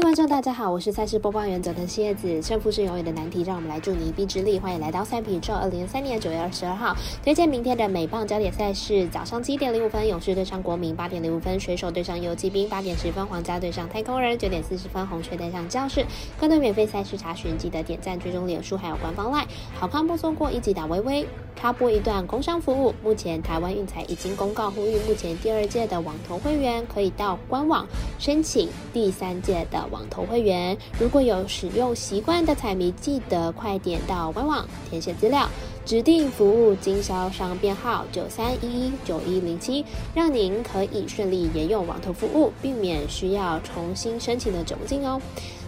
位观众，大家好，我是赛事播报员佐藤蝎子。胜负是永远的难题，让我们来助你一臂之力。欢迎来到赛品宙。二零二三年九月二十二号，推荐明天的美棒焦点赛事：早上七点零五分，勇士对上国民；八点零五分，水手对上游骑兵；八点十分，皇家对上太空人；九点四十分，红雀对上教室。更多免费赛事查询，记得点赞、追踪脸书，还有官方 LINE。好看不错过，一起打微微。插播一段工商服务：目前台湾运彩已经公告呼吁，目前第二届的网投会员可以到官网申请第三届的。网投会员，如果有使用习惯的彩迷，记得快点到官网填写资料，指定服务经销商编号九三一一九一零七，让您可以顺利沿用网投服务，避免需要重新申请的窘境哦。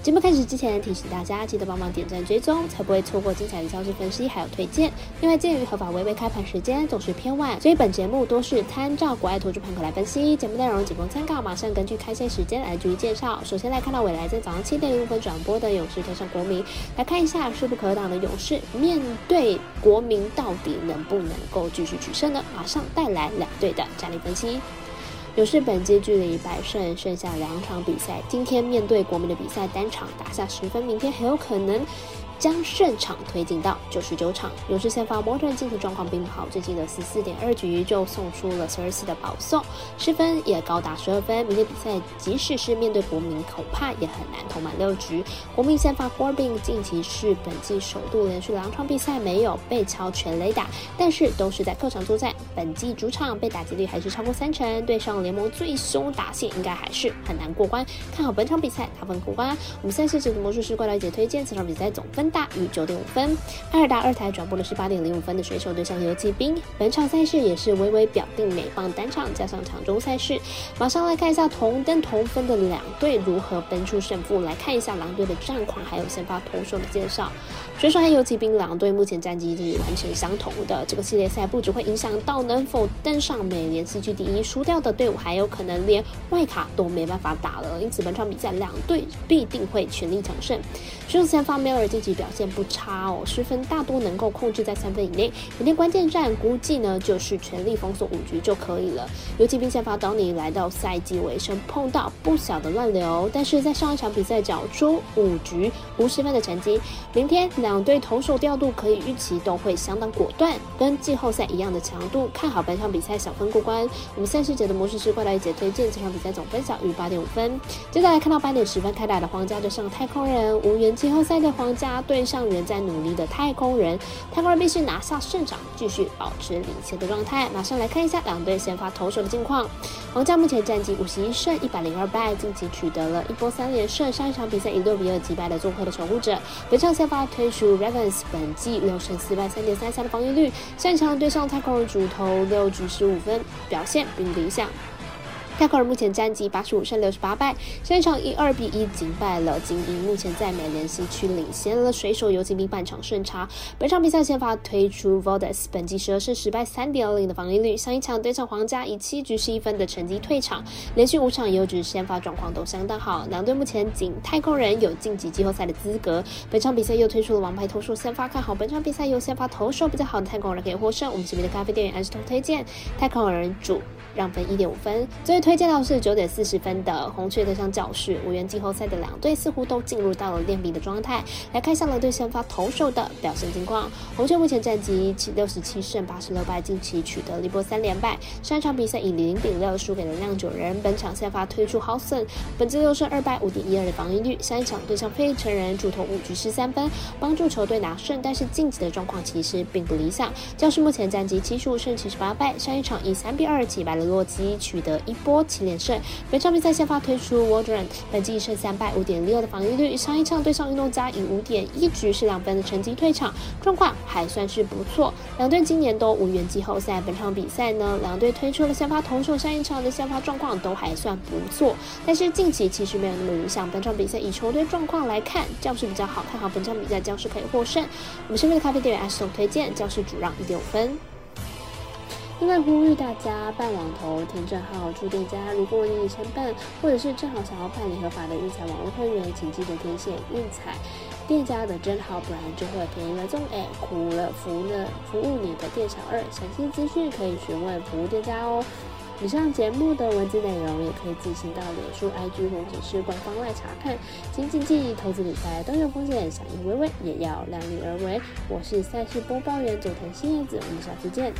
节目开始之前，提醒大家记得帮忙点赞追踪，才不会错过精彩的消息分析还有推荐。另外，鉴于合法微微开盘时间总是偏晚，所以本节目多是参照国外投注盘口来分析，节目内容仅供参考。马上根据开线时间来逐一介绍。首先来看到未来在早上七点零五分转播的勇士对上国民，来看一下势不可挡的勇士面对国民到底能不能够继续取胜呢？马上带来两队的战力分析。勇士本季距离百胜剩下两场比赛，今天面对国民的比赛单场打下十分，明天很有可能。将胜场推进到九十九场。勇士先发摩顿近期状况并不好，最近的十四点二局就送出了十二次的保送，失分也高达十二分。明天比赛即使是面对国民，恐怕也很难投满六局。国民先发 Corbin 近期是本季首度连续两场比赛没有被敲全垒打，但是都是在客场作战。本季主场被打击率还是超过三成，对上联盟最凶打线，应该还是很难过关。看好本场比赛打分过关。我们赛事解读魔术师怪盗姐推荐这场比赛总分。大于九点五分，艾尔达二台转播的是八点零五分的水手对上游骑兵。本场赛事也是微微表定美棒单场加上场中赛事。马上来看一下同登同分的两队如何分出胜负。来看一下狼队的战况，还有先发投手的介绍。水手和游骑兵两队目前战绩是完全相同的。这个系列赛不只会影响到能否登上美联西区第一，输掉的队伍还有可能连外卡都没办法打了。因此本场比赛两队必定会全力抢胜。水手先发梅尔晋级。表现不差哦，失分大多能够控制在三分以内。明天关键战估计呢就是全力封锁五局就可以了。尤其兵先发当你来到赛季尾声碰到不小的乱流，但是在上一场比赛缴出五局无失分的成绩。明天两队投手调度可以预期都会相当果断，跟季后赛一样的强度。看好本场比赛小分过关。我们赛事节的模式是过来一节推荐这场比赛总分小于八点五分。接下来看到八点十分开打的皇家对上太空人，无缘季后赛的皇家。对上仍在努力的太空人，太空人必须拿下胜场，继续保持领先的状态。马上来看一下两队先发投手的近况。皇家目前战绩五十一胜一百零二败，近期取得了一波三连胜。上一场比赛以六比二击败了做客的守护者。本场先发推出 Ravens，本季六胜四败三点三三的防御率。上一场对上太空人主投六局十五分，表现并不理想。太空人目前战绩八十五胜六十八败，上一场以二比一击败了精英，目前在美联西区领先了水手游骑兵半场胜差。本场比赛先发推出 v o d e s 本季十二胜十败三点零的防御率。上一场对上皇家以七局十一分的成绩退场，连续五场优质先发状况都相当好。两队目前仅太空人有晋级季后赛的资格。本场比赛又推出了王牌投手先发，看好本场比赛由先发投手比较好的太空人可以获胜。我们这边的咖啡店员按时推荐太空人主。让分一点五分，最推荐到是九点四十分的红雀对上教室。五元季后赛的两队似乎都进入到了练兵的状态。来看一下两队先发投手的表现情况。红雀目前战绩七六十七胜八十六败，近期取得了一波三连败。上一场比赛以零比六输给了酿酒人。本场先发推出 Housen，本季六胜二败五点一二的防御率。上一场对上费城人主投五局失三分，帮助球队拿胜，但是晋级的状况其实并不理想。教室目前战绩七十五胜七十八败，上一场以三比二击败了。洛基取得一波七连胜，本场比赛先发推出 Wardren，本季胜三败五点六的防御率，上一场对上运动家以五点一局是两分的成绩退场，状况还算是不错。两队今年都无缘季后赛，本场比赛呢，两队推出了先发同手，上一场的先发状况都还算不错，但是近期其实没有那么理想。本场比赛以球队状况来看，将是比较好，看好本场比赛将是可以获胜。我们身边的咖啡店员 S 推荐将是主让一点五分。另外呼吁大家办网投填证号住店家，如果你已成办，或者是正好想要办理合法的运彩网络会员，请记得填写运彩店家的证号，不然就会便宜了中哎，苦了服了服务你的店小二。详细资讯可以询问服务店家哦。以上节目的文字内容也可以自行到脸书、IG 或者是官方外查看。请谨记，投资理财都有风险，响应微微也要量力而为。我是赛事播报员佐藤新叶子，我们下次见。